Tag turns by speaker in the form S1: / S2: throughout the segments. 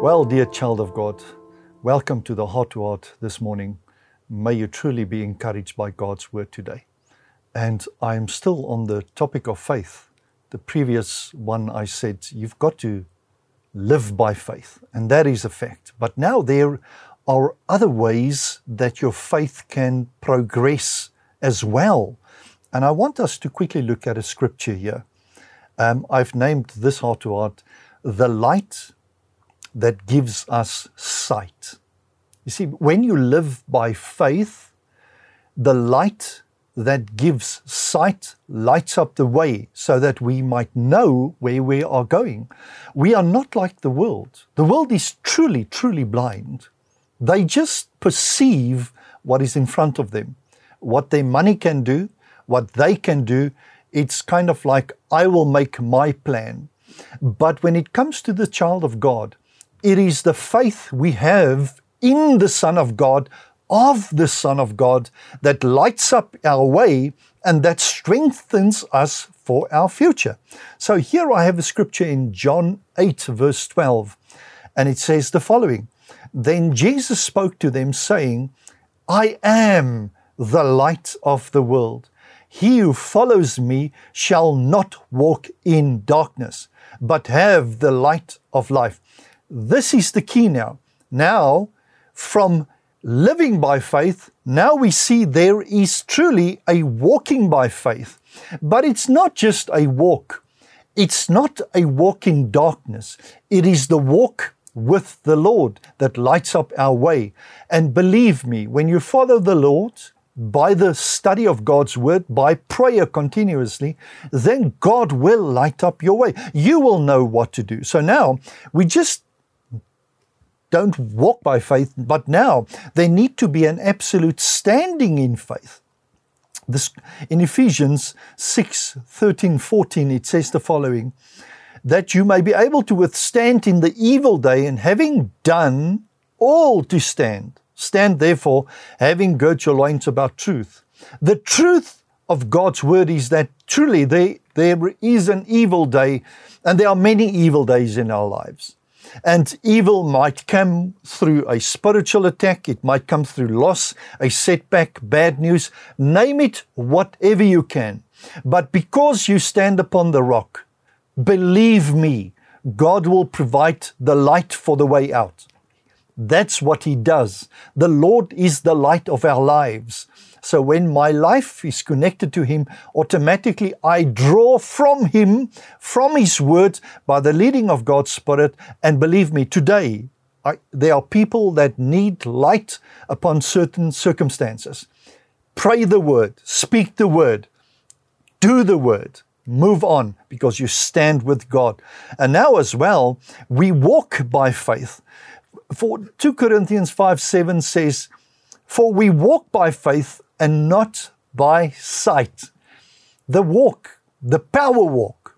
S1: Well, dear child of God, welcome to the Heart to Heart this morning. May you truly be encouraged by God's word today. And I'm still on the topic of faith. The previous one I said, you've got to live by faith, and that is a fact. But now there are other ways that your faith can progress as well. And I want us to quickly look at a scripture here. Um, I've named this heart to heart the light that gives us sight. You see, when you live by faith, the light that gives sight lights up the way so that we might know where we are going. We are not like the world. The world is truly, truly blind. They just perceive what is in front of them, what their money can do, what they can do. It's kind of like, I will make my plan. But when it comes to the child of God, it is the faith we have in the Son of God, of the Son of God, that lights up our way and that strengthens us for our future. So here I have a scripture in John 8, verse 12, and it says the following Then Jesus spoke to them, saying, I am the light of the world. He who follows me shall not walk in darkness, but have the light of life. This is the key now. Now, from living by faith, now we see there is truly a walking by faith. But it's not just a walk. It's not a walk in darkness. It is the walk with the Lord that lights up our way. And believe me, when you follow the Lord, by the study of God's word, by prayer continuously, then God will light up your way. You will know what to do. So now we just don't walk by faith, but now there need to be an absolute standing in faith. This, in Ephesians 6 13, 14, it says the following that you may be able to withstand in the evil day, and having done all to stand. Stand therefore, having girt your loins about truth. The truth of God's word is that truly there, there is an evil day, and there are many evil days in our lives. And evil might come through a spiritual attack, it might come through loss, a setback, bad news, name it whatever you can. But because you stand upon the rock, believe me, God will provide the light for the way out. That's what He does. The Lord is the light of our lives. So when my life is connected to Him, automatically I draw from Him, from His Word, by the leading of God's Spirit. And believe me, today I, there are people that need light upon certain circumstances. Pray the Word, speak the Word, do the Word. Move on because you stand with God. And now, as well, we walk by faith. For 2 Corinthians 5 7 says, For we walk by faith and not by sight. The walk, the power walk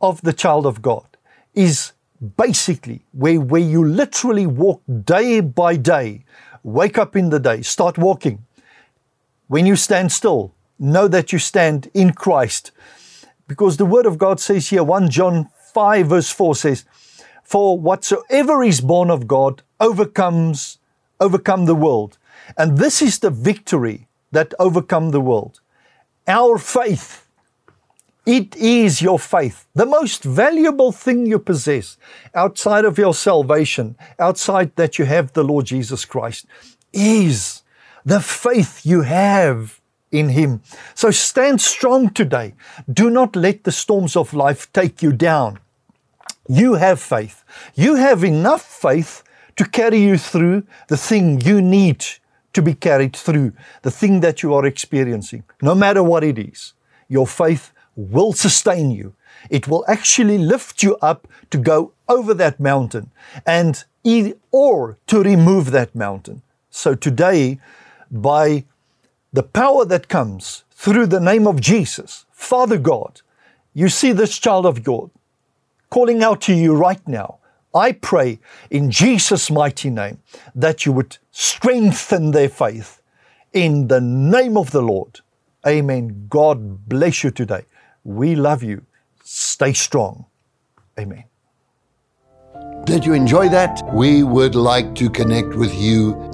S1: of the child of God is basically where, where you literally walk day by day. Wake up in the day, start walking. When you stand still, know that you stand in Christ. Because the word of God says here, 1 John 5, verse 4 says, For whatsoever is born of God overcomes, overcome the world. And this is the victory that overcome the world. Our faith. It is your faith, the most valuable thing you possess outside of your salvation, outside that you have the Lord Jesus Christ, is the faith you have in Him. So stand strong today. Do not let the storms of life take you down. You have faith. You have enough faith to carry you through the thing you need to be carried through the thing that you are experiencing, no matter what it is. Your faith will sustain you. It will actually lift you up to go over that mountain and or to remove that mountain. So today, by the power that comes through the name of Jesus, Father God, you see this child of God calling out to you right now. I pray in Jesus' mighty name that you would strengthen their faith in the name of the Lord. Amen. God bless you today. We love you. Stay strong. Amen.
S2: Did you enjoy that? We would like to connect with you